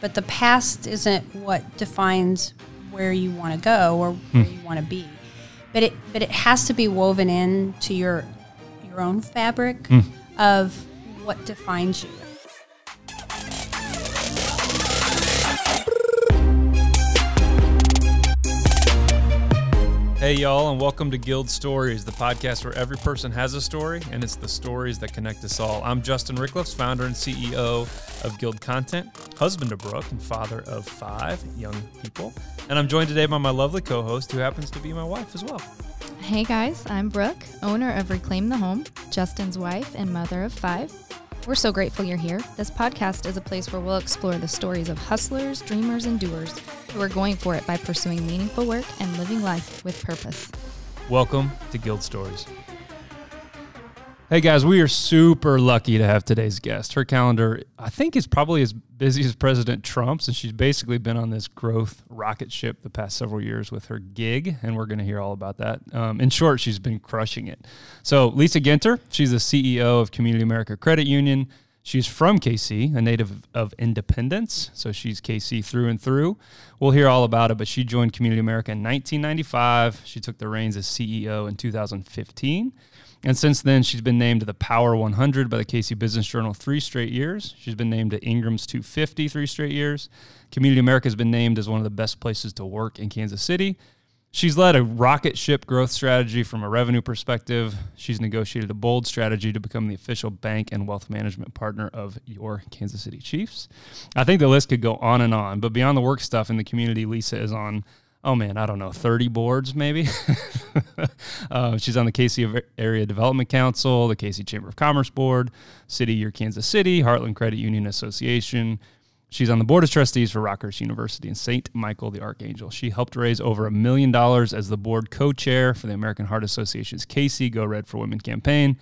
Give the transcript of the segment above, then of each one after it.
but the past isn't what defines where you want to go or hmm. where you want to be. But it but it has to be woven into your your own fabric hmm. of what defines you. Hey, y'all, and welcome to Guild Stories, the podcast where every person has a story, and it's the stories that connect us all. I'm Justin Rickliffs, founder and CEO of Guild Content, husband to Brooke, and father of five young people. And I'm joined today by my lovely co host, who happens to be my wife as well. Hey guys, I'm Brooke, owner of Reclaim the Home, Justin's wife and mother of five. We're so grateful you're here. This podcast is a place where we'll explore the stories of hustlers, dreamers, and doers who are going for it by pursuing meaningful work and living life with purpose. Welcome to Guild Stories. Hey guys, we are super lucky to have today's guest. Her calendar, I think, is probably as busy as President Trump's, and she's basically been on this growth rocket ship the past several years with her gig, and we're going to hear all about that. Um, in short, she's been crushing it. So, Lisa Ginter, she's the CEO of Community America Credit Union. She's from KC, a native of Independence, so she's KC through and through. We'll hear all about it, but she joined Community America in 1995. She took the reins as CEO in 2015. And since then, she's been named to the Power 100 by the KC Business Journal three straight years. She's been named to Ingram's 250 three straight years. Community America has been named as one of the best places to work in Kansas City. She's led a rocket ship growth strategy from a revenue perspective. She's negotiated a bold strategy to become the official bank and wealth management partner of your Kansas City Chiefs. I think the list could go on and on, but beyond the work stuff in the community, Lisa is on oh man, I don't know, 30 boards maybe. uh, she's on the KC Area Development Council, the KC Chamber of Commerce Board, City Year Kansas City, Heartland Credit Union Association. She's on the board of trustees for Rockhurst University and St. Michael the Archangel. She helped raise over a million dollars as the board co chair for the American Heart Association's KC Go Red for Women campaign.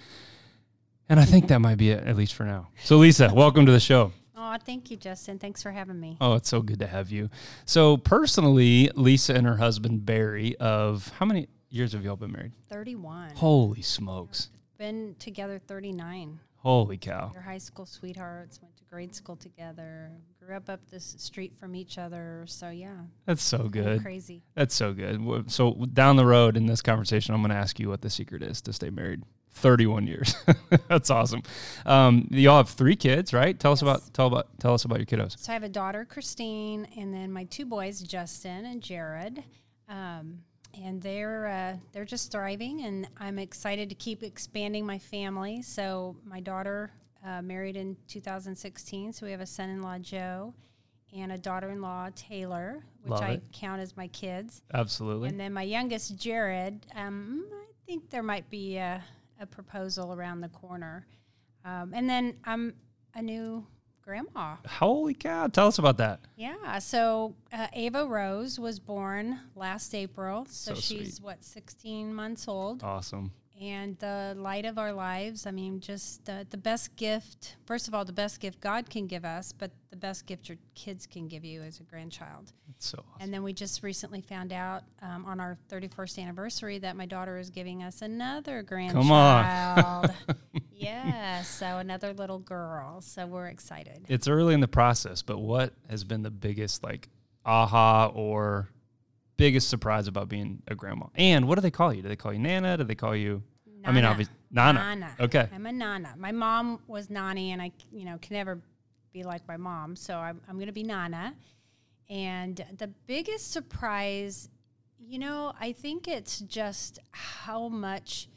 And I think that might be it, at least for now. So, Lisa, welcome to the show. Oh, thank you, Justin. Thanks for having me. Oh, it's so good to have you. So, personally, Lisa and her husband Barry, of how many years have y'all been married? 31. Holy smokes. Been together 39. Holy cow. Your high school sweethearts went to grade school together, grew up up the street from each other. So, yeah. That's so good. Crazy. That's so good. So, down the road in this conversation, I'm going to ask you what the secret is to stay married. 31 years. That's awesome. Um, y'all have three kids, right? Tell us about tell about tell us about your kiddos. So I have a daughter, Christine, and then my two boys, Justin and Jared. Um, and they're uh, they're just thriving, and I'm excited to keep expanding my family. So my daughter uh, married in 2016, so we have a son-in-law, Joe, and a daughter-in-law, Taylor, which Love I it. count as my kids. Absolutely. And then my youngest, Jared, um, I think there might be a, a proposal around the corner. Um, and then I'm a new grandma. Holy cow. Tell us about that. Yeah, so uh, Ava Rose was born last April. So, So she's sweet. what, 16 months old. Awesome. And the light of our lives. I mean, just uh, the best gift. First of all, the best gift God can give us, but the best gift your kids can give you as a grandchild. That's so awesome. And then we just recently found out um, on our 31st anniversary that my daughter is giving us another grandchild. Come on. yeah, so another little girl. So we're excited. It's early in the process, but what has been the biggest like aha or biggest surprise about being a grandma? And what do they call you? Do they call you Nana? Do they call you I mean Nana. obviously Nana. Nana. Okay. I'm a Nana. My mom was Nani, and I, you know, can never be like my mom. So I'm, I'm going to be Nana. And the biggest surprise, you know, I think it's just how much,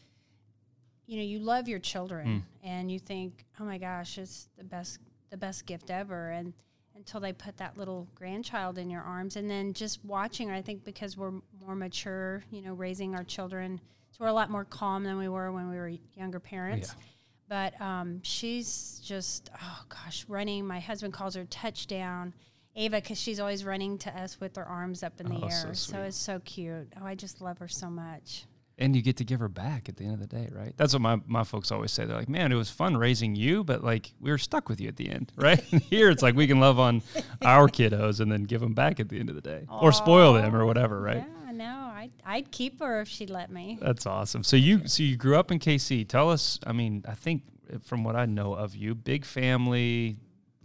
you know, you love your children, hmm. and you think, oh my gosh, it's the best, the best gift ever, and until they put that little grandchild in your arms, and then just watching her. I think because we're more mature, you know, raising our children, so we're a lot more calm than we were when we were younger parents. But um, she's just, oh gosh, running. My husband calls her touchdown. Ava, because she's always running to us with her arms up in the Oh, air. So, sweet. it's so cute. Oh, I just love her so much. And you get to give her back at the end of the day, right? That's what my, my folks always say. They're like, man, it was fun raising you, but like we were stuck with you at the end, right? Here it's like we can love on our kiddos and then give them back at the end of the day or spoil them or whatever, right? Yeah, no, I'd, I'd keep her if she'd let me. That's awesome. So you so you grew up in KC. Tell us, I mean, I think eh, from what I know of you, big family,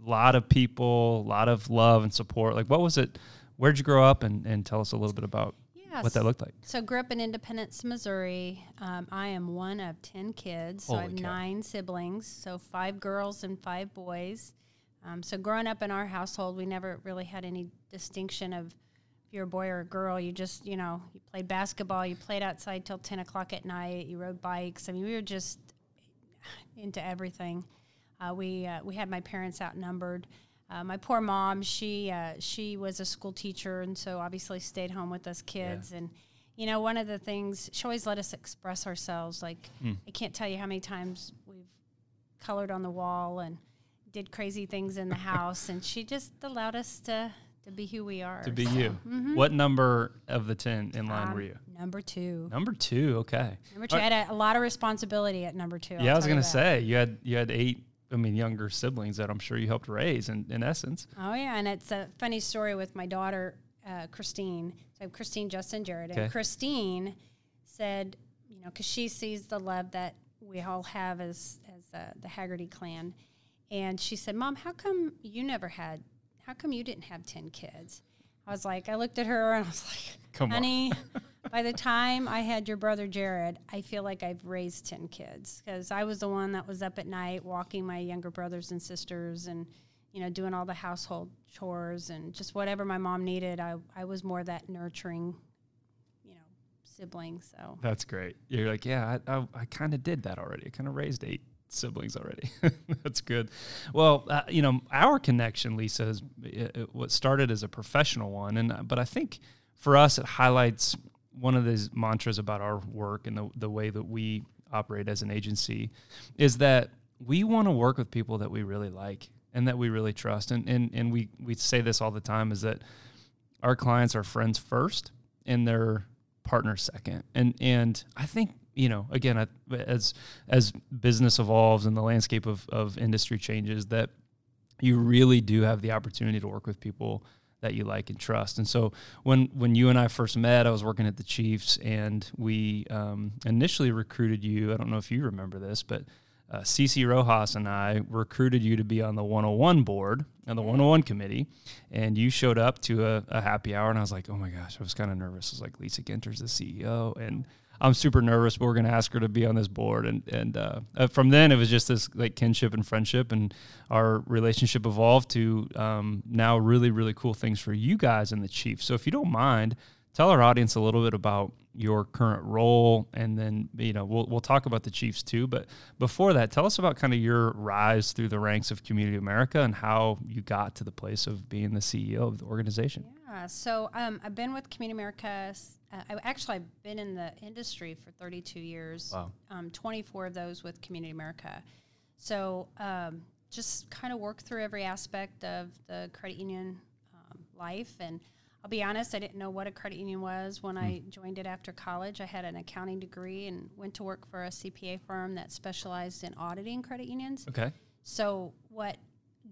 a lot of people, a lot of love and support. Like, what was it? Where'd you grow up? And, and tell us a little bit about Yes. what that looked like. So grew up in Independence, Missouri. Um, I am one of ten kids. So I have cow. nine siblings. So five girls and five boys. Um, so growing up in our household, we never really had any distinction of if you're a boy or a girl. You just, you know, you played basketball, you played outside till ten o'clock at night, you rode bikes. I mean, we were just into everything. Uh, we uh, we had my parents outnumbered. Uh, my poor mom, she uh, she was a school teacher, and so obviously stayed home with us kids. And you know, one of the things she always let us express ourselves. Like I can't tell you how many times we've colored on the wall and did crazy things in the house, and she just allowed us to to be who we are. To be So, you. What number of the 10 in line um, were you? Number two. Number two. Okay. Number two. I had a, a lot of responsibility at number two. I'll yeah, I was gonna say you had you had eight. I mean, younger siblings that I'm sure you helped raise. In, in essence, Oh yeah, and it's a funny story with my daughter uh, Christine. So Christine, Justin, Jared, Okay. and Christine said, you know, because she sees the love that we all have as as uh, the Haggerty clan, and she said, "Mom, how come you never had? How come you didn't have ten kids?" I was like, I looked at her and I was like, Come on. honey, by the time I had your brother Jared, I feel like I've raised 10 kids because I was the one that was up at night walking my younger brothers and sisters and, you know, doing all the household chores and just whatever my mom needed. I, I was more that nurturing, you know, sibling. So, that's great. You're like, yeah, I, I, I kind of did that already. I kind of raised eight siblings already. that's good. Well, uh, you know, our connection, Lisa, is what started as a professional one, and uh, but I think for us, it highlights one of these mantras about our work and the the way that we operate as an agency is that we want to work with people that we really like and that we really trust. And and and we we say this all the time is that our clients are friends first and their partners second. And and I think you know again as as business evolves and the landscape of of industry changes that you really do have the opportunity to work with people that you like and trust. And so when when you and I first met, I was working at the Chiefs, and we um, initially recruited you. I don't know if you remember this, but uh, Cece Rojas and I recruited you to be on the 101 board and the 101 committee, and you showed up to a, a happy hour, and I was like, oh my gosh, I was kind of nervous. I was like, Lisa Ginter's the CEO, and I'm super nervous, but we're to ask her to be on this board. And and uh, uh, from then, it was just this like kinship and friendship, and our relationship evolved to um, now really really cool things for you guys and the Chiefs. So if you don't mind, tell our audience a little bit about your current role, and then you know we'll we'll talk about the Chiefs too. But before that, tell us about kind of your rise through the ranks of Community America and how you got to the place of being the CEO of the organization. yeah. So um, I've been with Community America. Uh, I actually I've been in the industry for 32 years. Wow. Um, 24 of those with Community America. So um, just kind of work through every aspect of the credit union um, life. And I'll be honest, I didn't know what a credit union was when I joined it after college. I had an accounting degree and went to work for a CPA firm that specialized in auditing credit unions. Okay. So what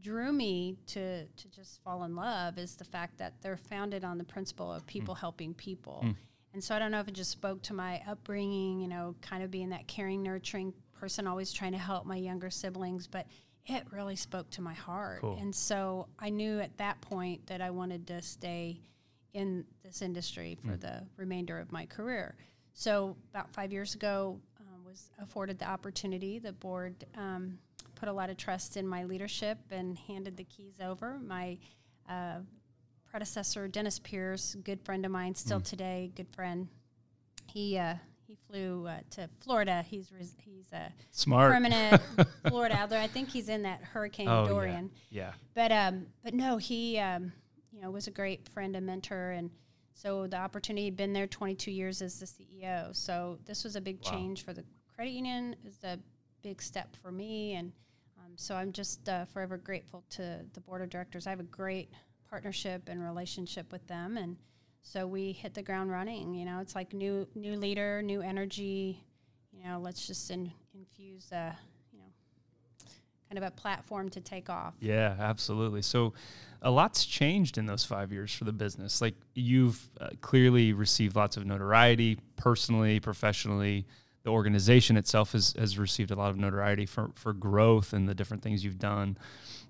drew me to to just fall in love is the fact that they're founded on the principle of people helping people. And so I don't know if it just spoke to my upbringing, you know, kind of being that caring, nurturing person, always trying to help my younger siblings, but it really spoke to my heart. Cool. And so I knew at that point that I wanted to stay in this industry for the remainder of my career. So about five years ago, um, was afforded the opportunity. The board um, put a lot of trust in my leadership and handed the keys over. My uh, predecessor, Dennis Pierce, good friend of mine, still today, good friend. He uh, he flew uh, to Florida. He's res- he's a Smart. permanent Florida out there. I think he's in that Hurricane Oh. Dorian. Yeah. But um, but no, he um, you know was a great friend and mentor, and so the opportunity had been there 22 years as the CEO. So this was a big Wow. change for the credit union. Is a big step for me, and so I'm just uh, forever grateful to the board of directors. I have a great partnership and relationship with them, and so we hit the ground running. You know, it's like new new leader, new energy. You know, let's just in, infuse a you know kind of a platform to take off. Yeah, absolutely. So, a lot's changed in those five years for the business. Like you've uh, clearly received lots of notoriety, personally, professionally. The organization itself has, has received a lot of notoriety for, for growth and the different things you've done.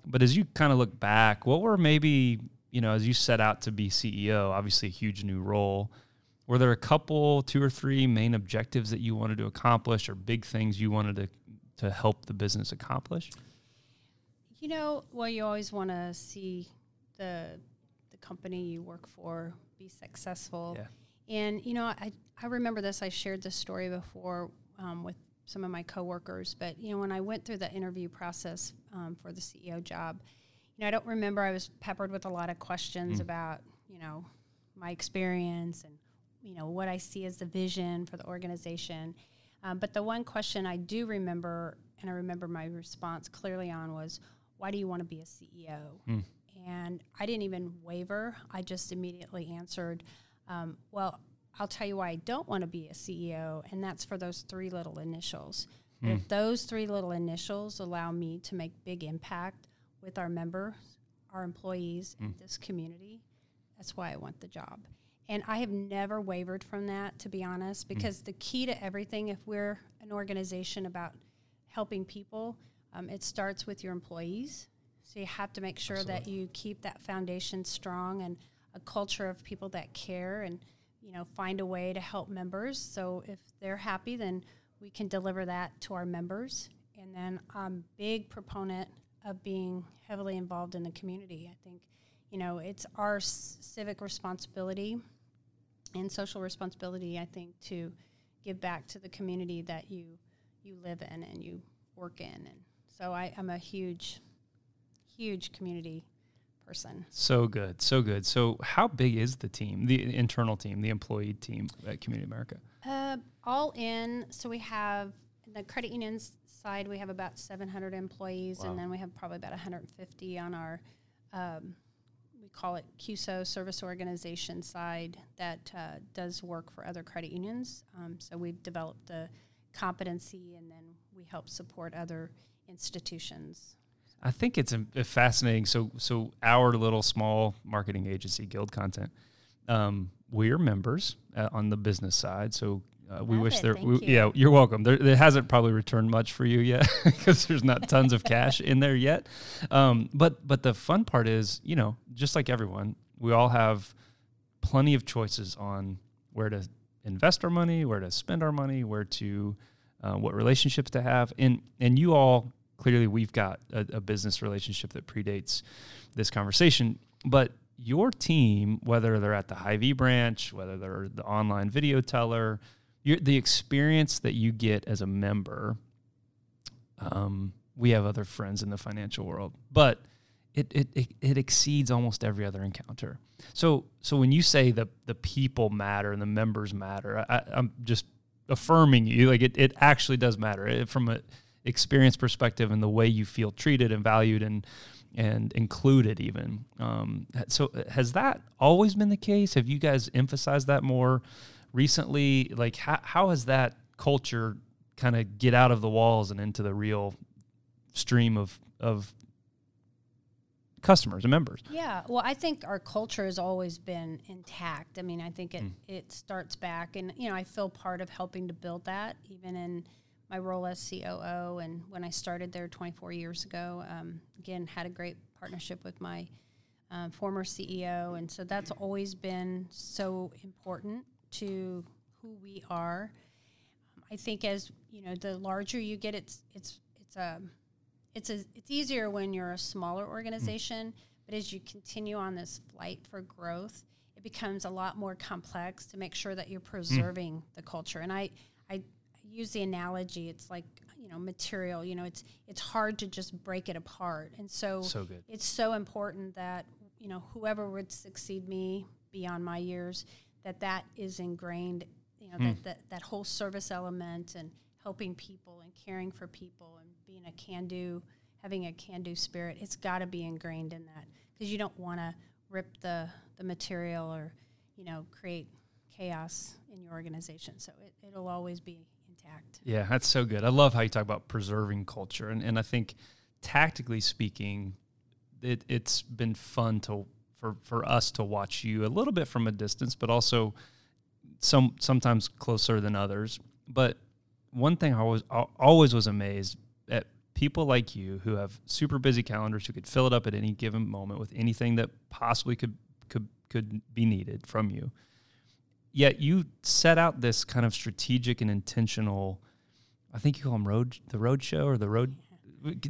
But as you kind of look back, what were maybe, you know, as you set out to be CEO, obviously a huge new role, were there a couple, two or three main objectives that you wanted to accomplish or big things you wanted to, to help the business accomplish? You know, well, you always want to see the the company you work for be successful. Yeah. And you know, I I remember this. I shared this story before um, with some of my coworkers. But you know, when I went through the interview process um, for the CEO job, you know, I don't remember. I was peppered with a lot of questions Mm. about you know my experience and you know what I see as the vision for the organization. Um, but the one question I do remember, and I remember my response clearly on was, "Why do you want to be a CEO?" Mm. And I didn't even waver. I just immediately answered, um, "Well, I'll tell you why I don't want to be a CEO, and that's for those three little initials. But If those three little initials allow me to make big impact with our members, our employees, hmm. and this community, that's why I want the job. And I have never wavered from that, to be honest, hmm. because the key to everything, if we're an organization about helping people, um, it starts with your employees. So you have to make sure that you keep that foundation strong and a culture of people that care and you know find a way to help members. So if they're happy, then we can deliver that to our members. And then I'm big proponent of being heavily involved in the community. I think you know it's our civic responsibility and social responsibility. I think to give back to the community that you you live in and you work in. And so I, I'm a huge, huge community person. So good, so good. So, how big is the team, the internal team, the employee team at Community America? Uh, all in, so we have the credit unions side. We have about 700 employees, Wow. and then we have probably about 150 on our. Um, we call it CUSO service organization side that uh, does work for other credit unions. Um, so we've developed the competency, and then we help support other institutions. I think it's um, fascinating. So, so our little small marketing agency, Guild Content, um, we're members uh, on the business side. So uh, we Love wish it. there. We, you. Yeah, you're welcome. There, it hasn't probably returned much for you yet because there's not tons of cash in there yet. Um, but but the fun part is, you know, just like everyone, we all have plenty of choices on where to invest our money, where to spend our money, where to uh, what relationships to have, and and you all clearly we've got a, a business relationship that predates this conversation, but your team, whether they're at the Hy-Vee branch, whether they're the online video teller, the experience that you get as a member. Um, we have other friends in the financial world, but it, it, it, it exceeds almost every other encounter. So so when you say the the people matter and the members matter, I, I'm just affirming you. Like it, it actually does matter It- from a experience perspective and the way you feel treated and valued and and included even. Um, so has that always been the case? Have you guys emphasized that more recently? Like how how has that culture kind of get out of the walls and into the real stream of of customers and members? Yeah, well, I think our culture has always been intact. I mean, I think it, Mm. it starts back, and you know, I feel part of helping to build that, even in my role as COO. And when I started there 24 years ago, um, again, had a great partnership with my um, former CEO, and so that's always been so important to who we are. I think as you know, the larger you get, it's it's it's a it's a, it's easier when you're a smaller organization, but as you continue on this flight for growth, it becomes a lot more complex to make sure that you're preserving the culture. And I, I use the analogy, it's like you know material. You know, it's it's hard to just break it apart, and so So good. it's so important that you know whoever would succeed me beyond my years that that is ingrained you know that, hmm. that that whole service element and helping people and caring for people and being a can do having a can do spirit it's got to be ingrained in that because you don't want to rip the the material or you know create chaos in your organization so it, it'll always be intact Yeah, that's so good. I love how you talk about preserving culture, and and I think tactically speaking, it it's been fun to for for us to watch you a little bit from a distance, but also some sometimes closer than others. But one thing I was always was amazed at people like you who have super busy calendars who could fill it up at any given moment with anything that possibly could could could be needed from you. Yet you set out this kind of strategic and intentional. I think you call them road the road show or the road.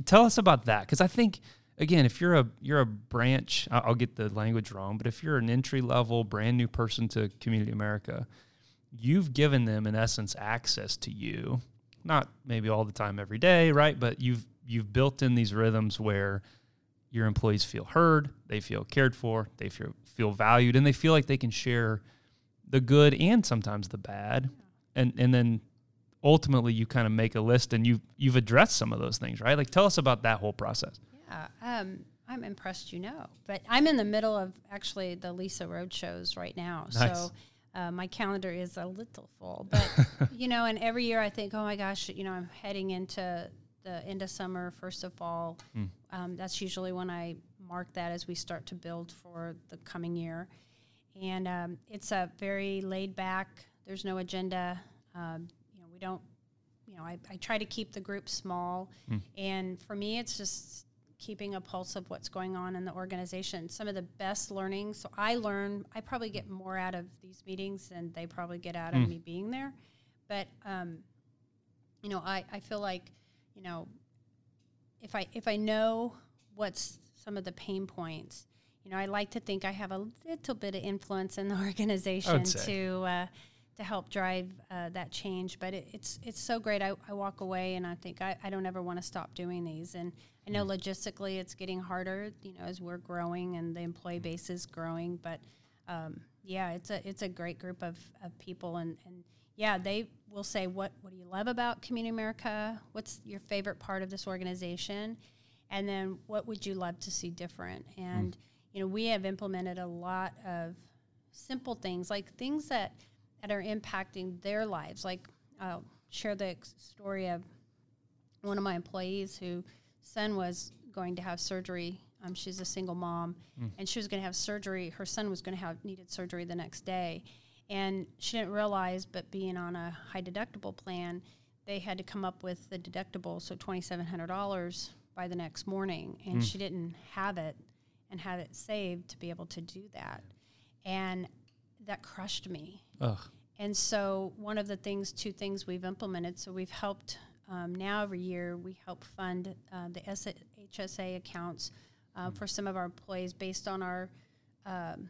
Tell us about that because I think again, if you're a you're a branch, I'll get the language wrong, but if you're an entry level brand new person to Community America, you've given them in essence access to you. Not maybe all the time every day, right? But you've you've built in these rhythms where your employees feel heard, they feel cared for, they feel feel valued, and they feel like they can share the good and sometimes the bad. And and then ultimately you kind of make a list and you you've addressed some of those things, right? Like tell us about that whole process. Yeah, um, I'm impressed you know. But I'm in the middle of actually the Lisa Road shows right now. Nice. So uh, my calendar is a little full. But, you know, and every year I think, oh my gosh, you know, I'm heading into the end of summer, first of fall. Mm. Um, that's usually when I mark that as we start to build for the coming year. And um, it's a very laid back, there's no agenda. Um, you know, we don't, you know, I, I, try to keep the group small. Mm. And for me, it's just keeping a pulse of what's going on in the organization. Some of the best learning. So I learn. I probably get more out of these meetings than they probably get out mm. of hmm. me being there. But um, you know, I, I feel like you know if I if I know what's some of the pain points, you know, I like to think I have a little bit of influence in the organization to. Uh, to help drive uh, that change. But it, it's it's so great. I, I walk away and I think I, I don't ever want to stop doing these. And I know mm. logistically it's getting harder, you know, as we're growing and the employee base is growing. But um, yeah, it's a it's a great group of, of people and, and yeah, they will say what what do you love about Community America? What's your favorite part of this organization? And then what would you love to see different? And mm. You know, we have implemented a lot of simple things like things that that are impacting their lives. Like I'll share the story of one of my employees who son was going to have surgery. Um, she's a single mom, mm. and she was going to have surgery. Her son was going to have needed surgery the next day, and she didn't realize. But being on a high deductible plan, they had to come up with the deductible, so twenty seven hundred dollars by the next morning, and mm. she didn't have it and have it saved to be able to do that, and that crushed me. Ugh. And so, one of the things, two things we've implemented, so we've helped um, now, every year, we help fund uh, the HSA accounts uh, mm. for some of our employees based on our, um,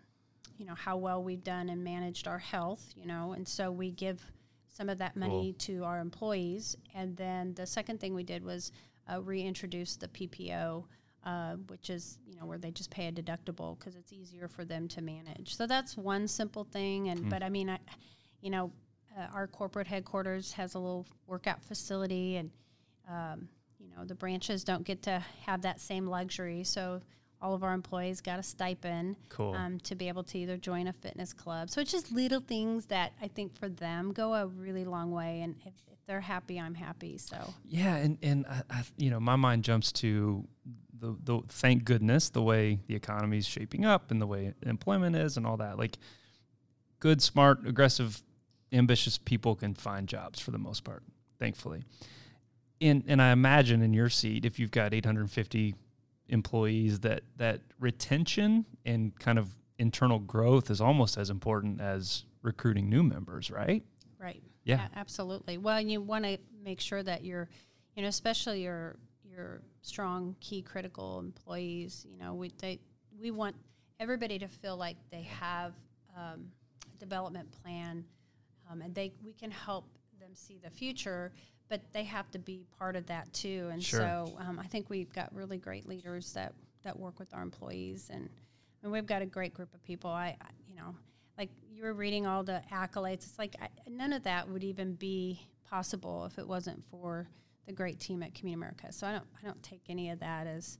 you know, how well we've done and managed our health, you know, and so we give some of that money cool. to our employees. And then the second thing we did was uh, reintroduce the PPO. Uh, which is you know where they just pay a deductible because it's easier for them to manage. So that's one simple thing. And mm. but I mean, I, you know, uh, our corporate headquarters has a little workout facility, and um, you know the branches don't get to have that same luxury. So all of our employees got a stipend cool. um, to be able to either join a fitness club. So it's just little things that I think for them go a really long way. And if, if they're happy, I'm happy. So yeah, and and I, I, you know my mind jumps to the the thank goodness the way the economy is shaping up and the way employment is and all that. Like good, smart, aggressive ambitious people can find jobs for the most part, thankfully. And and I imagine in your seat, if you've got 850 employees, that that retention and kind of internal growth is almost as important as recruiting new members, right? Right. Yeah. yeah absolutely. Well, you want to make sure that you're, you know, especially your your strong, key, critical employees. You know, we they we want everybody to feel like they have um, a development plan um, and they we can help them see the future but they have to be part of that too and sure. so um, i think we've got really great leaders that that work with our employees and and we've got a great group of people i, I you know like you were reading all the accolades it's like I, none of that would even be possible if it wasn't for the great team at community america so i don't i don't take any of that as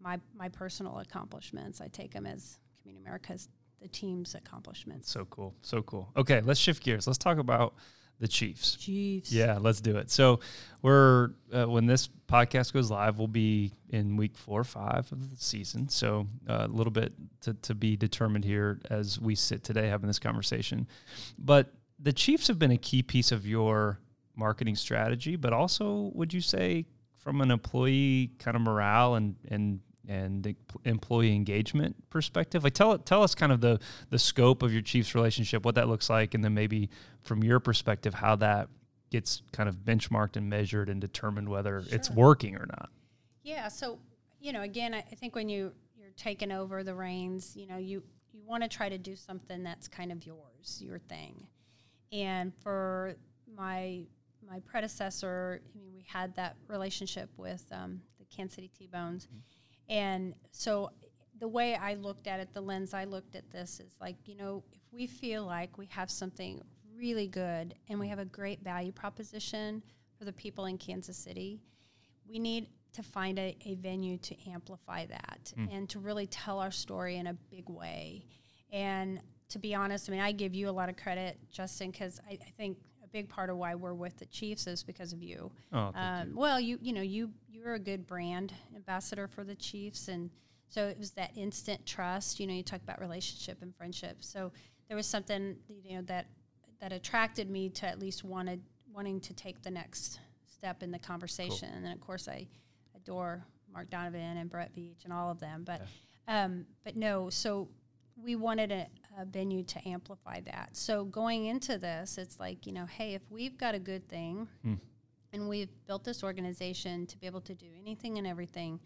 my my personal accomplishments i take them as community america's the team's accomplishments. So cool. So cool. Okay, let's shift gears. Let's talk about the Chiefs. Chiefs. Yeah, let's do it. So we're uh, when this podcast goes live, we'll be in week four or five of the season. So uh, a little bit to, to be determined here as we sit today having this conversation. But the Chiefs have been a key piece of your marketing strategy, but also would you say from an employee kind of morale and and and the employee engagement perspective? Like tell tell us kind of the the scope of your Chiefs relationship, what that looks like, and then maybe from your perspective how that gets kind of benchmarked and measured and determined whether sure. it's working or not. Yeah. So you know, again, I think when you you're taking over the reins, you know, you you want to try to do something that's kind of yours, your thing. And for my my predecessor, I mean, we had that relationship with um, the Kansas City T-Bones, mm-hmm. and so the way I looked at it, the lens I looked at this is like, you know, if we feel like we have something really good and we have a great value proposition for the people in Kansas City, we need to find a, a venue to amplify that mm. and to really tell our story in a big way. And to be honest, I mean, I give you a lot of credit, Justin, because I, I, think a big part of why we're with the Chiefs is because of you. Oh, um, you. Well, you you know you you're a good brand ambassador for the Chiefs, and so it was that instant trust. You know, you talk about relationship and friendship. So there was something you know that that attracted me to at least wanted wanting to take the next step in the conversation. Cool. And then of course I adore Mark Donovan and Brett Beach and all of them. But yeah. um, but no, so we wanted a, a, venue to amplify that. So going into this, it's like, you know, hey, if we've got a good thing hmm. and we've built this organization to be able to do anything and everything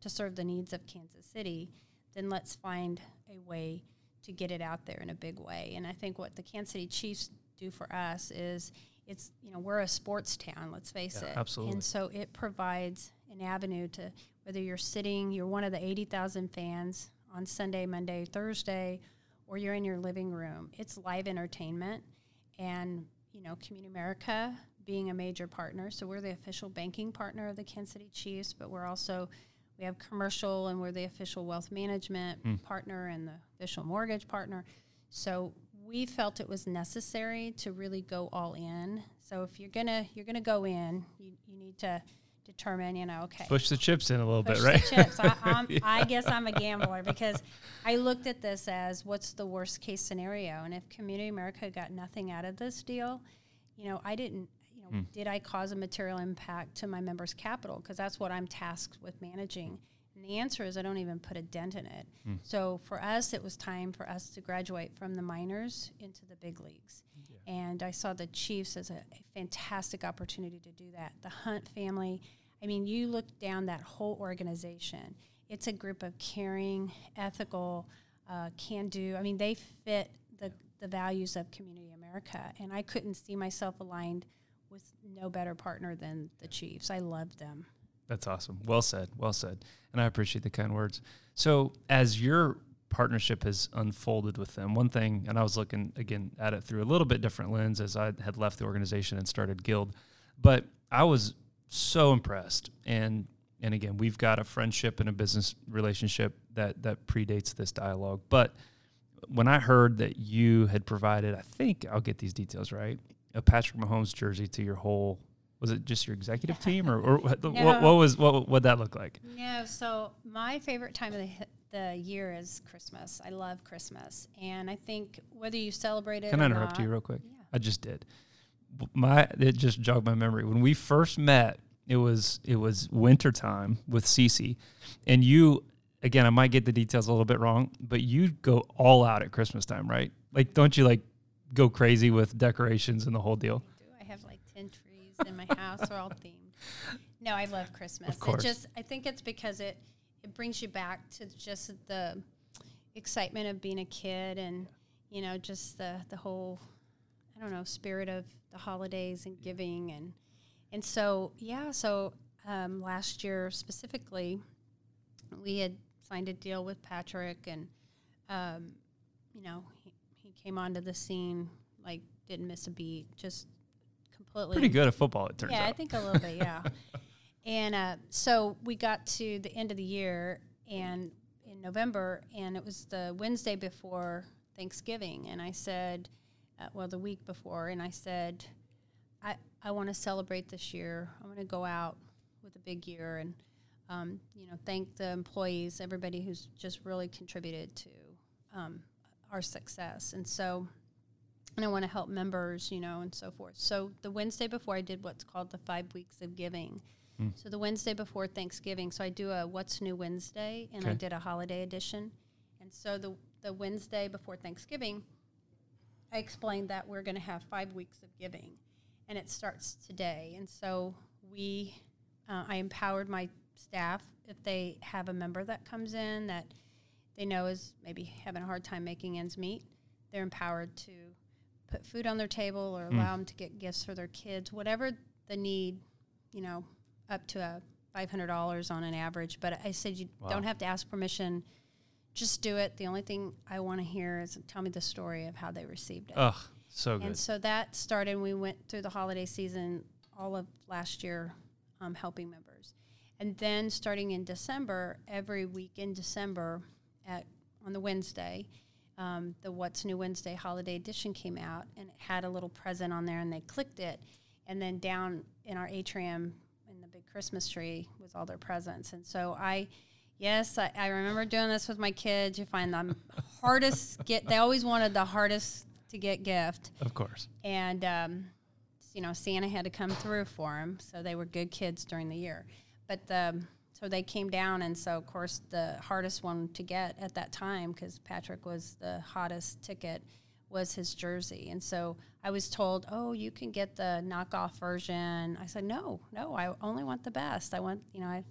to serve the needs of Kansas City, then let's find a way to get it out there in a big way. And I think what the Kansas City Chiefs do for us is it's, you know, we're a sports town, let's face yeah, it. Absolutely. And so it provides an avenue to whether you're sitting, you're one of the 80,000 fans on Sunday, Monday, Thursday, or you're in your living room. It's live entertainment. And, you know, Community America being a major partner. So we're the official banking partner of the Kansas City Chiefs, but we're also, we have commercial and we're the official wealth management mm. partner and the official mortgage partner. So we felt it was necessary to really go all in. So if you're gonna you're gonna go in, you, you need to determine, you know, okay. Push the chips in a little bit, right? chips. I, I, guess I'm a gambler because I looked at this as what's the worst case scenario, and if Community America got nothing out of this deal, you know, I didn't. You know, mm. did I cause a material impact to my members' capital? Because that's what I'm tasked with managing. And the answer is I don't even put a dent in it. Mm. So for us, it was time for us to graduate from the minors into the big leagues. Yeah. And I saw the Chiefs as a, a, fantastic opportunity to do that. The Hunt family I mean, you look down that whole organization, it's a group of caring, ethical, uh, can do. I mean, they fit the, the values of Community America. And I couldn't see myself aligned with no better partner than the Chiefs. I love them. That's awesome. Well said. Well said. And I appreciate the kind words. So, as your partnership has unfolded with them, one thing, and I was looking again at it through a little bit different lens as I had left the organization and started Guild, but I was so impressed. And and again, we've got a friendship and a business relationship that that predates this dialogue. But when I heard that you had provided, I think I'll get these details right, a Patrick Mahomes jersey to your whole was it just your executive team or, or what, no. what, what, was what would that look like? No, so my favorite time of the, the year is Christmas. I love Christmas, and I think whether you celebrate it. Can I interrupt not, you real quick? Yeah. I just did my it just jogged my memory when we first met. It was it was wintertime with Cece, and you again. I might get the details a little bit wrong, but you go all out at Christmas time, right? Like, don't you like go crazy with decorations and the whole deal? I do. I have like ten trees in my house, are all themed. No, I love Christmas. Of course. It just I think it's because it it brings you back to just the excitement of being a kid and you know just the the whole I don't know spirit of the holidays and giving and and so yeah so um, last year specifically we had signed a deal with patrick and um, you know he, he came onto the scene like didn't miss a beat just completely pretty good at football it turns yeah, out. i think a little bit yeah. And uh, so we got to the end of the year and in november and it was the wednesday before thanksgiving and i said uh, well, the week before, and I said, I, I want to celebrate this year. I'm going to go out with a big year and, um, you know, thank the employees, everybody who's just really contributed to um, our success. And so and I want to help members, you know, and so forth. So the Wednesday before, I did what's called the five weeks of giving. Mm. So the Wednesday before Thanksgiving, so I do a What's New Wednesday, and I did a holiday edition. And so the the Wednesday before Thanksgiving, I explained that we're going to have five weeks of giving, and it starts today. And so we, uh, I empowered my staff if they have a member that comes in that they know is maybe having a hard time making ends meet, they're empowered to put food on their table or Mm. allow them to get gifts for their kids, whatever the need, you know, up to a five hundred dollars on an average. But I said you Wow. don't have to ask permission. Just do it. The only thing I want to hear is tell me the story of how they received it. Ugh, so good. And so that started. We went through the holiday season all of last year, um, helping members, and then starting in December, every week in December, at on the Wednesday, um, the What's New Wednesday Holiday Edition came out, and it had a little present on there, and they clicked it, and then down in our atrium in the big Christmas tree was all their presents, and so I. Yes, I, I remember doing this with my kids. You find the hardest get. They always wanted the hardest to get gift, Of course. and um, you know Santa had to come through for them, so they were good kids during the year. But the so they came down, and so of course the hardest one to get at that time because Patrick was the hottest ticket was his jersey, and so I was told, oh, you can get the knockoff version. I said, no, no, I only want the best. I want you know I.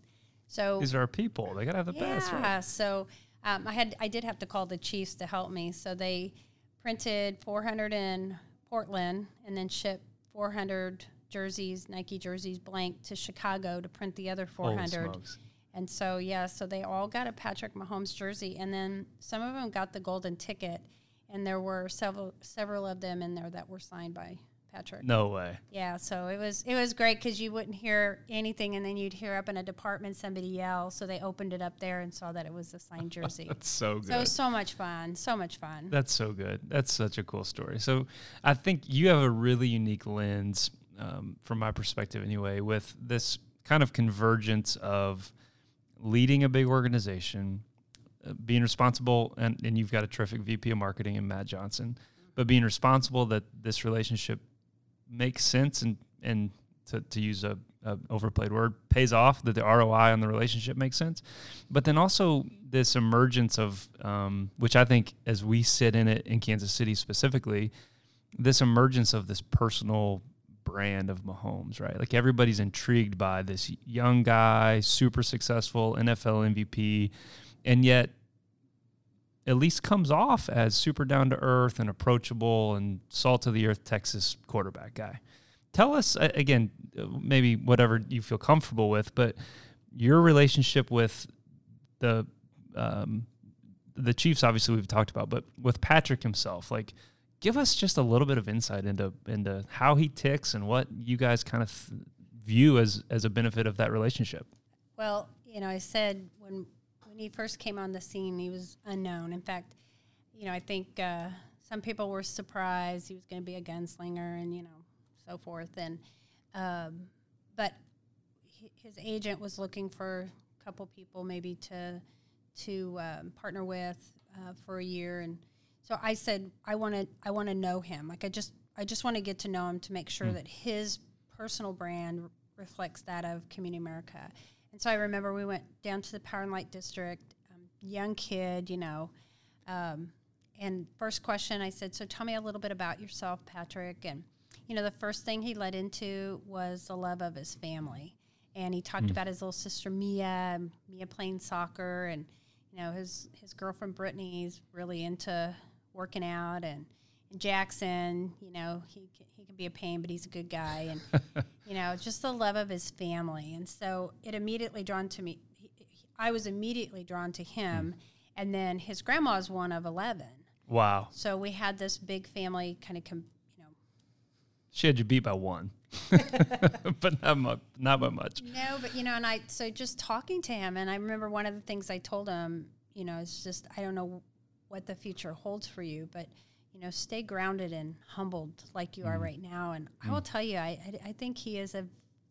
So These are our people. They gotta have the best, right? yeah. So um, I had I did have to call the Chiefs to help me. So they printed 400 in Portland and then shipped 400 jerseys, Nike jerseys, blank to Chicago to print the other 400. smokes. And so yeah, so they all got a Patrick Mahomes jersey, and then some of them got the golden ticket, and there were several several of them in there that were signed by Patrick. No way. Yeah, so it was it was great because you wouldn't hear anything, and then you'd hear up in a department somebody yell. So they opened it up there and saw that it was a signed jersey. That's so good. so it was so much fun, so much fun. That's so good. That's such a cool story. So I think you have a really unique lens, um, from my perspective anyway, with this kind of convergence of leading a big organization, uh, being responsible, and, and you've got a terrific VP of marketing in Matt Johnson, but being responsible that this relationship makes sense and, and to, to use a, a overplayed word, pays off, that the ROI on the relationship makes sense. But then also this emergence of, um, which I think as we sit in it in Kansas City specifically, this emergence of this personal brand of Mahomes, right? Like everybody's intrigued by this young guy, super successful NFL MVP, and yet at least comes off as super down to earth and approachable and salt of the earth Texas quarterback guy. Tell us again, maybe whatever you feel comfortable with, but your relationship with the um, the Chiefs, obviously we've talked about, but with Patrick himself, like give us just a little bit of insight into into how he ticks and what you guys kind of view as as a benefit of that relationship. Well, you know, I said when when he first came on the scene, he was unknown. In fact, you know, I think uh, some people were surprised he was going to be a gunslinger and you know so forth. And um, but his agent was looking for a couple people maybe to to um, partner with uh, for a year, and so I said I want to I want to know him. Like I just I just want to get to know him to make sure that his personal brand reflects that of Community America. And so I remember we went down to the Power and Light District, um, young kid, you know. Um, and first question I said, So tell me a little bit about yourself, Patrick. And, you know, the first thing he led into was the love of his family. And he talked about his little sister, Mia, Mia playing soccer. And, you know, his, his girlfriend, Brittany's really into working out. And Jackson, you know, he, he can be a pain, but he's a good guy. And, you know, just the love of his family. And so it immediately drawn to me. he- he- I was immediately drawn to him. Hmm. And then his grandma is one of 11. Wow, So we had this big family kind of, com- you know, she had you beat by one, but not much, not by much. no, but you know, and I, so just talking to him, and I remember one of the things I told him, you know, it's just, I don't know what the future holds for you, but, you know, stay grounded and humbled like you are right now. And I will tell you, I, I, I think he is a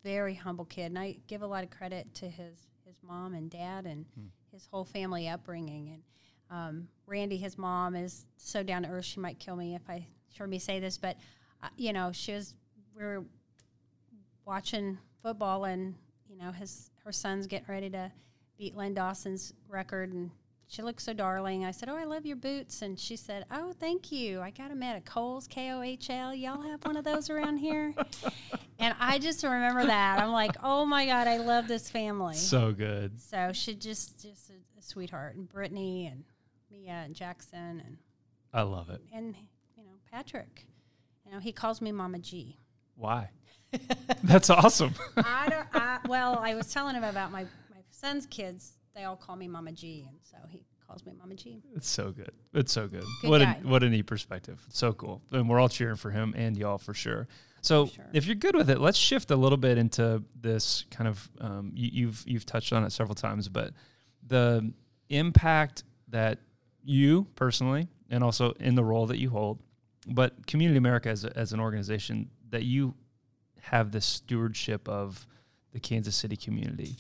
very humble kid. And I give a lot of credit to his, his mom and dad and his whole family upbringing. And, um, Randi, his mom, is so down to earth. She might kill me if I heard me say this, but uh, you know, she was we were watching football, and you know, his her son's getting ready to beat Len Dawson's record, and she looked so darling. I said, "Oh, I love your boots," and she said, "Oh, thank you. I got them at a Kohl's, K O H L. Y'all have one of those around here?" and I just remember that. I'm like, "Oh my God, I love this family." So good. So she just just a, a sweetheart, and Brittany and Mia and Jackson and I love it. and you know Patrick. You know he calls me Mama G. Why? That's awesome. I don't. I, well, I was telling him about my my son's kids. They all call me Mama G, and so he calls me Mama G. It's so good. It's so good. Good what guy. a what a neat perspective. So cool. And we're all cheering for him and y'all for sure. So sure. if you're good with it, let's shift a little bit into this kind of um, you, you've you've touched on it several times, but the impact that you personally and also in the role that you hold, but Community America as a, as an organization that you have this stewardship of the Kansas City community.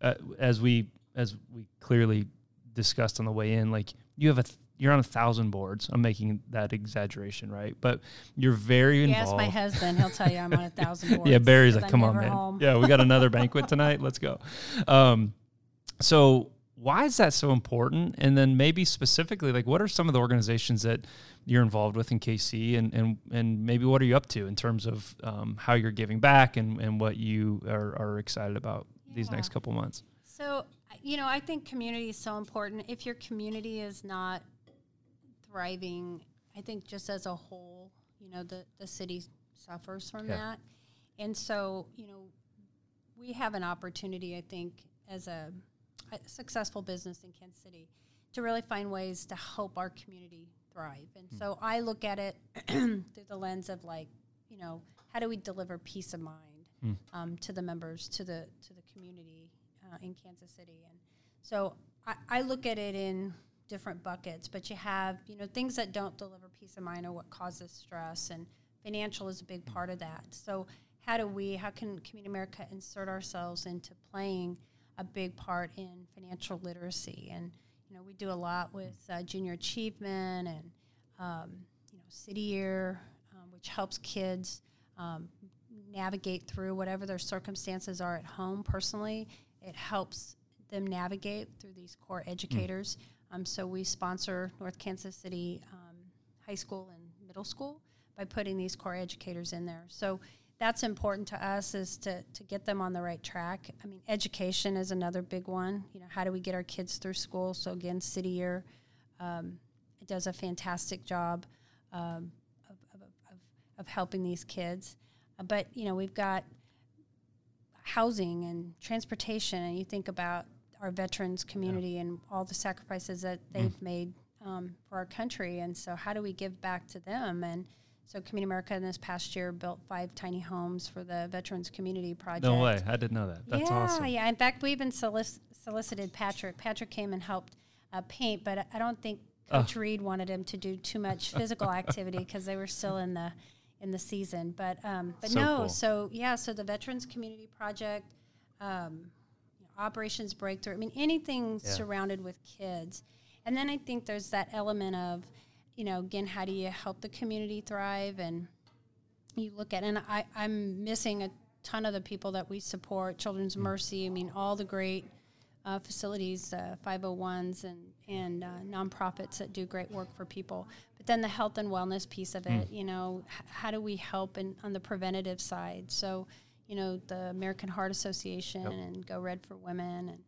Uh, as we as we clearly discussed on the way in, like you have a th- you're on a thousand boards. I'm making that exaggeration, right? But you're very You involved. ask my husband; he'll tell you I'm on a thousand boards. Yeah, Barry's like, I'm come on, man. home." Yeah, we got another banquet tonight. Let's go. Um, so why is that so important? And then maybe specifically, like, what are some of the organizations that you're involved with in KC, and and and maybe what are you up to in terms of um, how you're giving back and and what you are, are excited about these next couple months? So, you know, I think community is so important. If your community is not thriving, I think just as a whole, you know, the, the city suffers from Yeah. that. And so, you know, we have an opportunity, I think, as a, a successful business in Kansas City to really find ways to help our community thrive. And so I look at it through the lens of like, you know, how do we deliver peace of mind Mm. um, to the members, to the to the community uh, in Kansas City? And so I, I look at it in different buckets, but you have, you know, things that don't deliver peace of mind or what causes stress, and financial is a big part of that. So how do we, how can Community America insert ourselves into playing a big part in financial literacy? And you know, we do a lot with uh, junior achievement and um, you know, City Year, um, which helps kids um, navigate through whatever their circumstances are at home personally. It helps them navigate through these core educators. Um, so we sponsor North Kansas City um, High School and Middle School by putting these core educators in there. So that's important to us is to, to get them on the right track. I mean, education is another big one. You know, how do we get our kids through school? So again, City Year um, it does a fantastic job um, of, of, of, of helping these kids. Uh, but you know, we've got housing and transportation, and you think about our veterans community and all the sacrifices that they've made um, for our country, and so how do we give back to them? And so, Community America in this past year built five tiny homes for the veterans community project. No way, I didn't know that. That's yeah, awesome. Yeah, In fact, we even solic- solicited Patrick. Patrick came and helped uh, paint, but I don't think Oh. Coach Reid wanted him to do too much physical activity because they were still in the in the season. But um, but So no, cool. so yeah, so the Veterans Community Project, um, you know, Operations Breakthrough. I mean, anything Yeah. surrounded with kids, and then I think there's that element of, you know, again, how do you help the community thrive and you look at and I, I'm missing a ton of the people that we support, Children's Mercy, I mean all the great uh, facilities, uh, 501s and, and uh, nonprofits that do great work for people. But then the health and wellness piece of it, you know, h- how do we help in, on the preventative side? So, you know, the American Heart Association Yep. and Go Red for Women and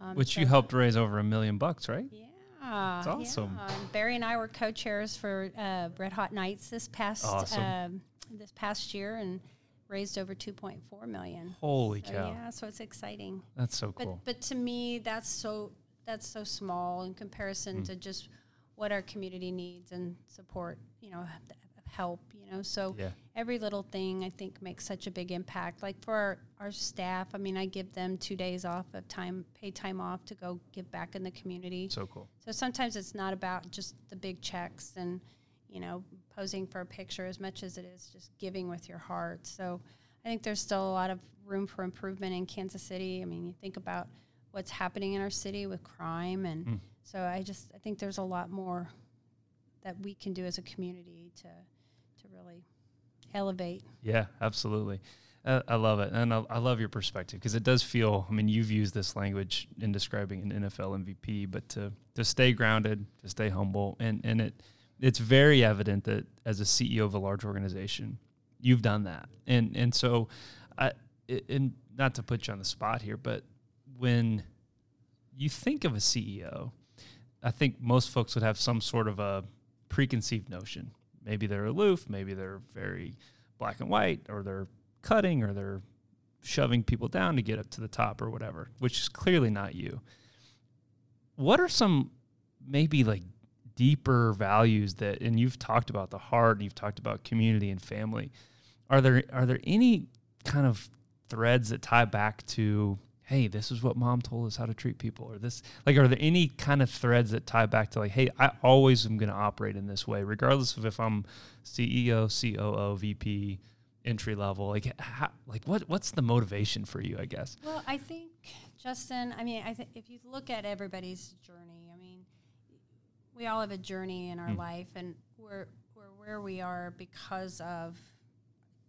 um, Which you helped raise over a million bucks, right? yeah, That's awesome. yeah. And Barry and I were co-chairs for uh, Red Hot Nights this past Awesome. um, this past year and raised over 2.4 million. Holy So, cow, yeah, so it's exciting. that's so cool. but to me, that's so that's so small in comparison Mm. to just what our community needs and support. You know, help. You know, so yeah, every little thing I think makes such a big impact. Like for our, our staff, I mean, I give them two days off of time, paid time off to go give back in the community. so cool. So sometimes it's not about just the big checks and, you know, posing for a picture as much as it is just giving with your heart. So I think there's still a lot of room for improvement in Kansas City. I mean, you think about what's happening in our city with crime and Mm. so I just I think there's a lot more that we can do as a community to to really elevate. Yeah, absolutely. Uh, I love it, and I, I love your perspective because it does feel. I mean, you've used this language in describing an NFL MVP, but to to stay grounded, to stay humble, and and it it's very evident that as a CEO of a large organization, you've done that, and and so, I and not to put you on the spot here, but when you think of a CEO, I think most folks would have some sort of a preconceived notion. Maybe they're aloof, maybe they're very black and white, or they're cutting or they're shoving people down to get up to the top or whatever, which is clearly not you. What are some maybe like deeper values that and you've talked about the heart, and you've talked about community and family. Are there are there any kind of threads that tie back to hey, this is what mom told us how to treat people or this like are there any kind of threads that tie back to like hey, I always am going to operate in this way regardless of if I'm CEO, COO, VP, entry level like how, like what what's the motivation for you i guess well i think justin i mean i think if you look at everybody's journey we all have a journey in our mm. life and we're we're where we are because of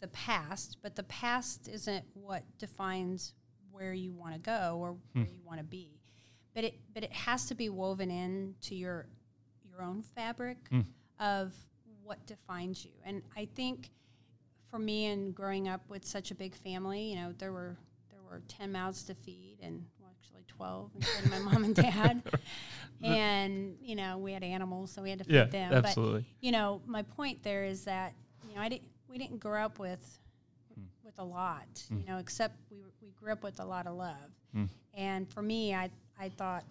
the past but the past isn't what defines where you want to go or mm. where you want to be but it but it has to be woven into your your own fabric mm. of what defines you and i think for me and growing up with such a big family, you know, there were there were ten mouths to feed, and actually twelve, including my mom and dad. and you know, we had animals, so we had to feed yeah, them. Absolutely. But you know, my point there is that you know, I didn't we didn't grow up with mm. with a lot, mm. you know, except we we grew up with a lot of love. Mm. And for me, I I thought,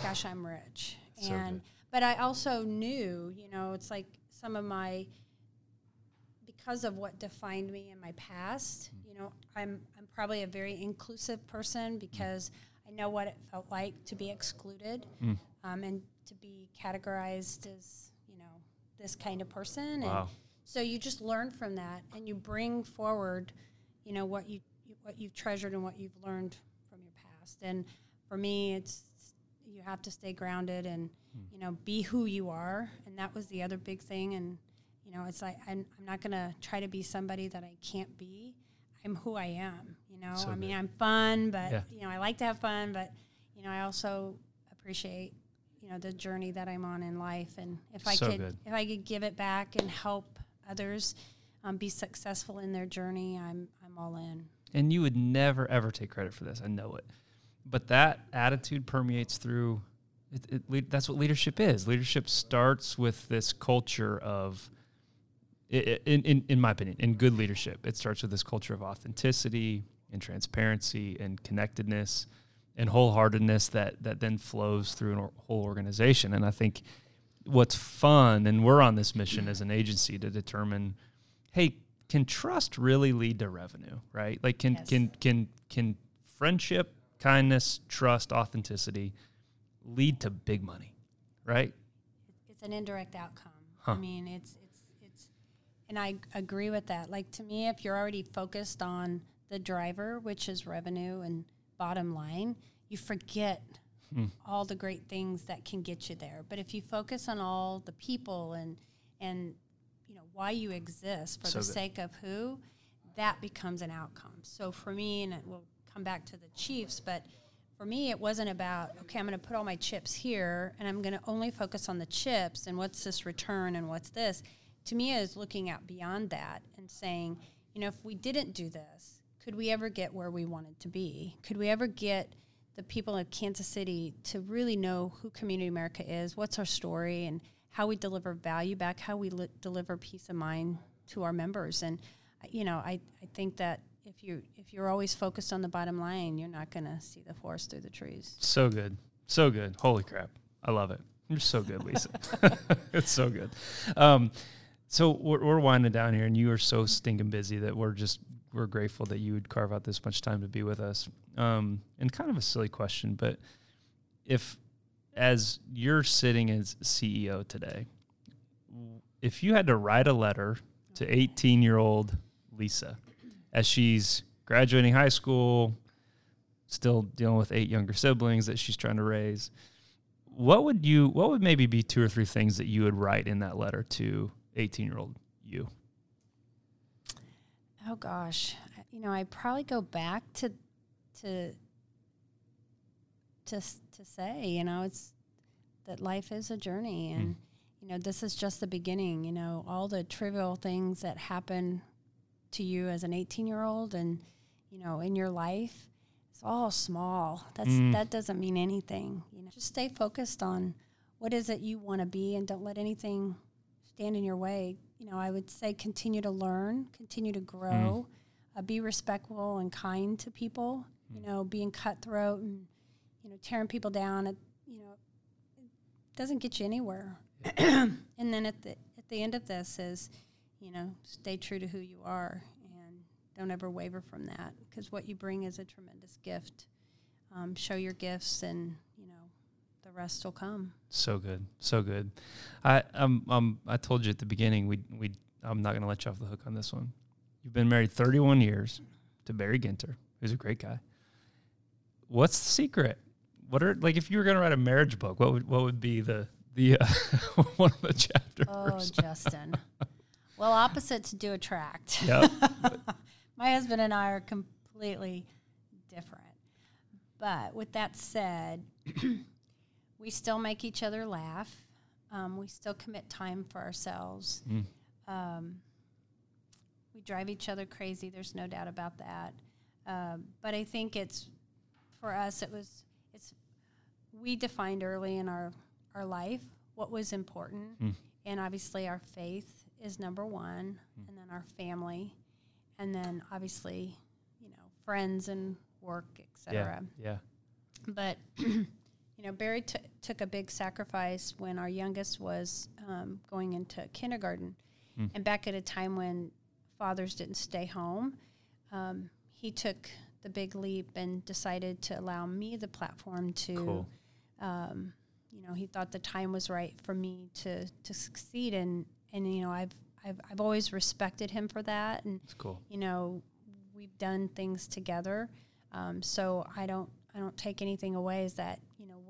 gosh, I'm rich, so and good. but I also knew, you know, it's like some of my because of what defined me in my past, mm. you know, I'm I'm probably a very inclusive person because I know what it felt like to be excluded mm. um, and to be categorized as you know this kind of person. Wow. And so you just learn from that and you bring forward, you know, what you what you've treasured and what you've learned from your past. And for me, it's you have to stay grounded and mm. you know be who you are. And that was the other big thing and you know, it's like I'm, I'm not going to try to be somebody that I can't be. I'm who I am. Know, so I mean, I'm fun, but yeah. you know, I like to have fun, but you know, I also appreciate you know the journey that I'm on in life, and if I could, good. if I could give it back and help others um, be successful in their journey, I'm I'm all in. And you would never ever take credit for this. I know it, but that attitude permeates through. It, it, that's what leadership is. Leadership starts with this culture of in, in, in my opinion, in good leadership, it starts with this culture of authenticity and transparency and connectedness and wholeheartedness that that then flows through a whole organization. And I think what's fun, and we're on this mission as an agency to determine, hey, can trust really lead to revenue? Right? Like, can yes. can can can friendship, kindness, trust, authenticity lead to big money? Right? It's an indirect outcome. Huh. I mean, it's it's it's, and I agree with that. Like to me, if you're already focused on the driver, which is revenue and bottom line, you forget hmm. all the great things that can get you there. But if you focus on all the people and and you know why you exist for so the sake of who, that becomes an outcome. So for me, and we'll come back to the Chiefs, but for me, it wasn't about, okay, I'm going to put all my chips here and I'm going to only focus on the chips and what's this return and what's this to me is looking out beyond that and saying, you know, if we didn't do this, could we ever get where we wanted to be? Could we ever get the people of Kansas City to really know who Community America is, what's our story, and how we deliver value back, how we li- deliver peace of mind to our members. And you know, I, I think that if you if you're always focused on the bottom line, you're not going to see the forest through the trees. So good, so good. Holy crap, I love it. You're so good, Lisa. it's so good. Um, so we're, we're winding down here, and you are so stinking busy that we're just we're grateful that you would carve out this much time to be with us. Um, and kind of a silly question, but if as you're sitting as CEO today, if you had to write a letter to 18 year old Lisa as she's graduating high school, still dealing with eight younger siblings that she's trying to raise, what would you, what would maybe be two or three things that you would write in that letter to 18 year old you? Oh gosh, you know, I probably go back to to to to say, you know, it's that life is a journey, and you know, this is just the beginning. You know, all the trivial things that happen to you as an 18 year old, and you know, in your life, it's all small. That's Mm. that doesn't mean anything. You know, just stay focused on what is it you want to be, and don't let anything stand in your way. You know, I would say continue to learn, continue to grow, uh, be respectful and kind to people. You know, being cutthroat and you know tearing people down. It, you know, it doesn't get you anywhere. and then at the at the end of this is, you know, stay true to who you are and don't ever waver from that because what you bring is a tremendous gift. Um, show your gifts and the rest will come. So good, so good. I um um I told you at the beginning we we I'm not gonna let you off the hook on this one. You've been married 31 years to Barry Ginter, who's a great guy. What's the secret? What are like if you were gonna write a marriage book? What would what would be the the uh, one of the chapters? Oh, Justin. well, opposites do attract. Yep. My husband and I are completely different. But with that said, we still make each other laugh. Um, we still commit time for ourselves. Mm. Um, we drive each other crazy. There's no doubt about that. Um, but I think it's for us. It was it's we defined early in our our life what was important, Mm. and obviously our faith is number one, and then our family, and then obviously you know friends and work, etc. yeah. Yeah. But you know, Barry t- took a big sacrifice when our youngest was um, going into kindergarten, Mm. and back at a time when fathers didn't stay home, um, he took the big leap and decided to allow me the platform to. Cool. Um, you know, he thought the time was right for me to to succeed, and and you know, I've I've I've always respected him for that, and cool. you know, we've done things together. Um, so I don't I don't take anything away. Is that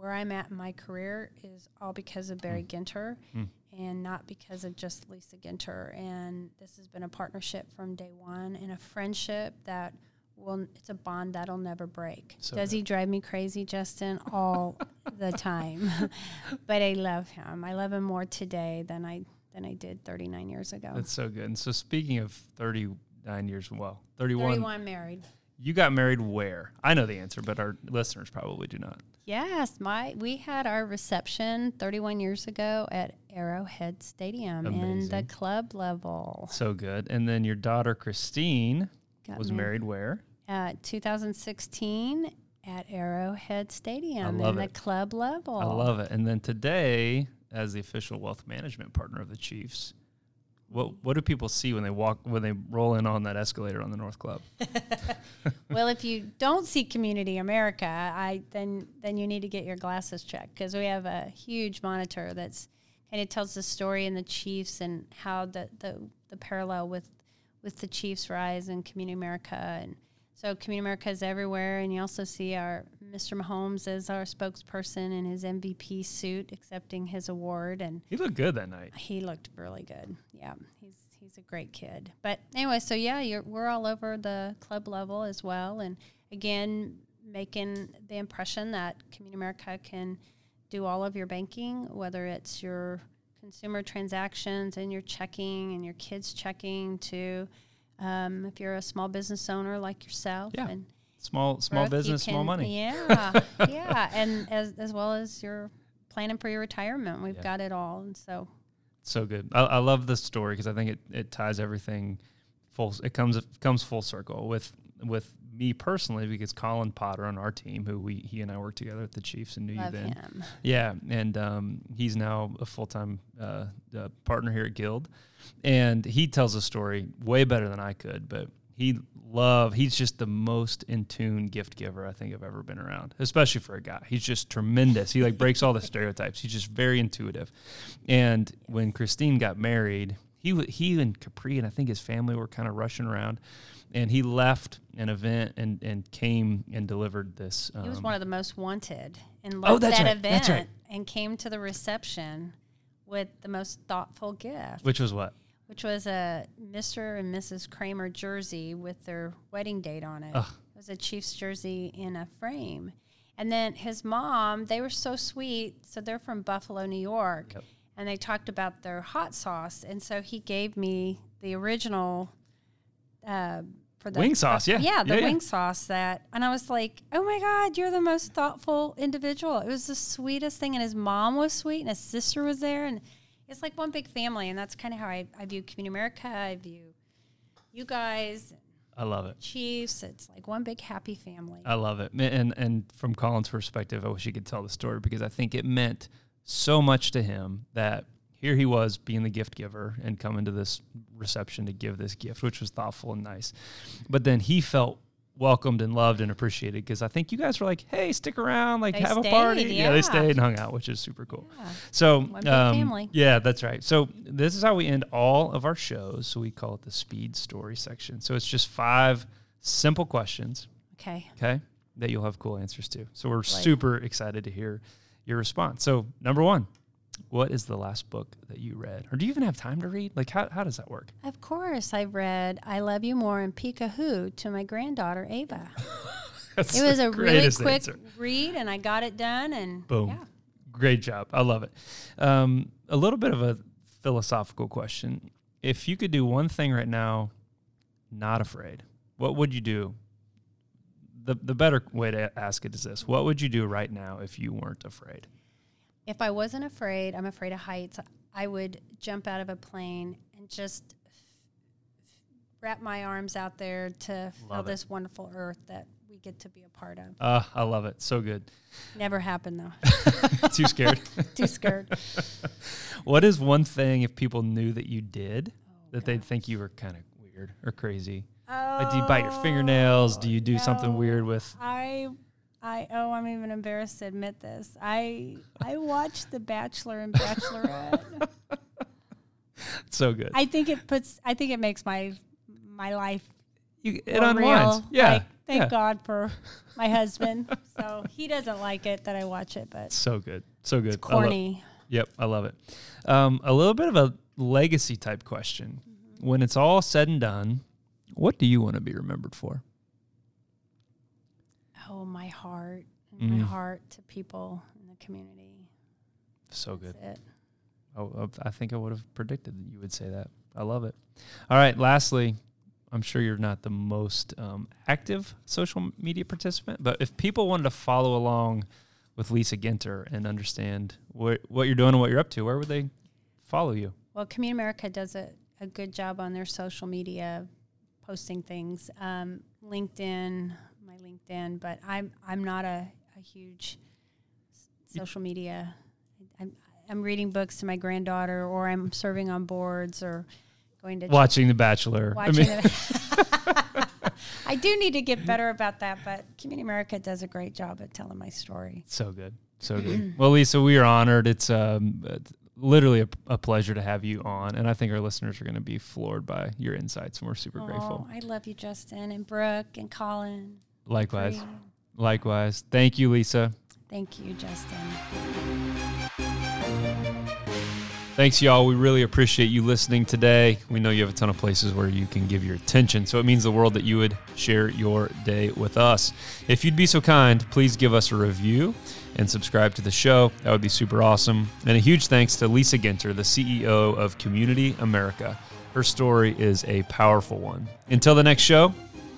where I'm at in my career is all because of Barry Ginter, Mm. and not because of just Lisa Ginter. And this has been a partnership from day one and a friendship that will it's a bond that'll never break. So Does good. he drive me crazy, Justin? All the time, but I love him. I love him more today than I than I did 39 years ago. That's so good. And so speaking of 39 years, well, 31, 31 married. you got married where? I know the answer, but our listeners probably do not. Yes, my we had our reception 31 years ago at Arrowhead Stadium in the club level. So good. And then your daughter Christine Got was married where? uh, 2016 at Arrowhead Stadium in the it. club level. I love it. And then today, as the official wealth management partner of the Chiefs, what what do people see when they walk when they roll in on that escalator on the North Club? well, if you don't see Community America, I then then you need to get your glasses checked because we have a huge monitor that's kind of tells the story and the Chiefs and how the the, the parallel with with the Chiefs rise and Community America and so Community America is everywhere and you also see our Mr. Mahomes as our spokesperson in his MVP suit accepting his award and He looked good that night. he looked really good. Yeah, he's he's a great kid. But anyway, so yeah, you're, we're all over the club level as well, and again, making the impression that Community America can do all of your banking, whether it's your consumer transactions and your checking and your kids checking to. Um, if you're a small business owner like yourself, Yeah. and Small small you business, small money. Yeah, yeah, and as as well as your planning for your retirement, we've Yeah. got it all, and so So good. I, I love this story because I think it, it ties everything full. It comes it comes full circle with with me personally because Colin Potter on our team, who we he and I worked together at the Chiefs and knew love you then. him. Yeah, and um, he's now a full time uh, uh, partner here at Guild, and he tells a story way better than I could. But he love he's just the most in tune gift giver I think I've ever been around, especially for a guy. He's just tremendous. He like breaks all the stereotypes. He's just very intuitive. And when Christine got married, he he and Capri and I think his family were kind of rushing around, and he left an event and and came and delivered this. Um, He was one of the most wanted and Oh, loved that's that right, event right. and came to the reception with the most thoughtful gift. which was what which was a Mr. and Mrs. Kramer jersey with their wedding date on it. Ugh. It was a Chiefs jersey in a frame. And then his mom, they were so sweet. So they're from Buffalo, New York. Yep. And they talked about their hot sauce. And so he gave me the original uh, for the Wing sauce, yeah. yeah, the Yeah, yeah. wing sauce that, and I was like, oh my God, you're the most thoughtful individual. It was the sweetest thing. And his mom was sweet, and his sister was there. And it's like one big family. And that's kind of how I, I view Community America. I view you guys, I love it. Chiefs. It's like one big happy family. I love it. And and from Colin's perspective, I wish he could tell the story because I think it meant so much to him that here he was being the gift giver and coming to this reception to give this gift, which was thoughtful and nice. But then he felt welcomed and loved and appreciated because I think you guys were like, "Hey, stick around, like They have a party." stayed, Yeah. they stayed and hung out, which is super cool. Yeah. So, um, family. yeah, that's right. So this is how we end all of our shows. So we call it the speed story section. So it's just five simple questions Okay. okay, that you'll have cool answers to. So we're super excited to hear your response. So number one, what is the last book that you read, or do you even have time to read? Like, how how does that work? Of course, I've read I Love You More and Peekaboo to my granddaughter, Ava. It was a really quick answer. read, and I got it done. And Boom. yeah. Great job. I love it. Um, a little bit of a philosophical question. If you could do one thing right now, not afraid, what would you do? The, the better way to ask it is this What would you do right now if you weren't afraid? If I wasn't afraid, I'm afraid of heights, I would jump out of a plane and just wrap my arms out there to feel this wonderful earth that we get to be a part of. Uh, I love it. So good. Never happened though. Too scared. Too scared. what is one thing if people knew that you did Oh, that they'd think you were kind of weird or crazy? Like, do you bite your fingernails? Do you do something weird with? I I oh I'm even embarrassed to admit this. I I watched The Bachelor and Bachelorette. So good. I think it puts I think it makes my my life You, it unwinds. real. Yeah. Like, thank yeah. God for my husband. so he doesn't like it that I watch it, but So good. So good. it's I love- corny. Yep, I love it. Um, a little bit of a legacy type question. Mm-hmm. When it's all said and done, what do you want to be remembered for? Oh, my heart. Mm. My heart to people in the community. So good. It. Oh, I think I would have predicted that you would say that. I love it. All right. Lastly, I'm sure you're not the most um, active social media participant, but if people wanted to follow along with Lisa Ginter and understand what what you're doing and what you're up to, where would they follow you? Well, Community America does a, a good job on their social media posting things. Um, LinkedIn, LinkedIn, but I'm I'm not a, a huge social media. I'm I'm reading books to my granddaughter, or I'm serving on boards, or going to Watching The Bachelor. I mean, it. I do need to get better about that, but Community America does a great job at telling my story. so good. So good. well, Lisa, we are honored. It's um, literally a, a pleasure to have you on. And I think our listeners are going to be floored by your insights, and we're super grateful. Oh, I love you, Justin, and Brooke, and Colin. Likewise. Likewise. Thank you, Lisa. Thank you, Justin. Thanks, y'all. We really appreciate you listening today. We know you have a ton of places where you can give your attention, so it means the world that you would share your day with us. If you'd be so kind, please give us a review and subscribe to the show. That would be super awesome. And a huge thanks to Lisa Ginter, the CEO of Community America. Her story is a powerful one. Until the next show,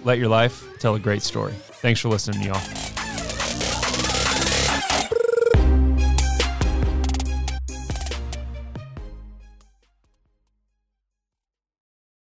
let your life tell a great story. Thanks for listening, y'all.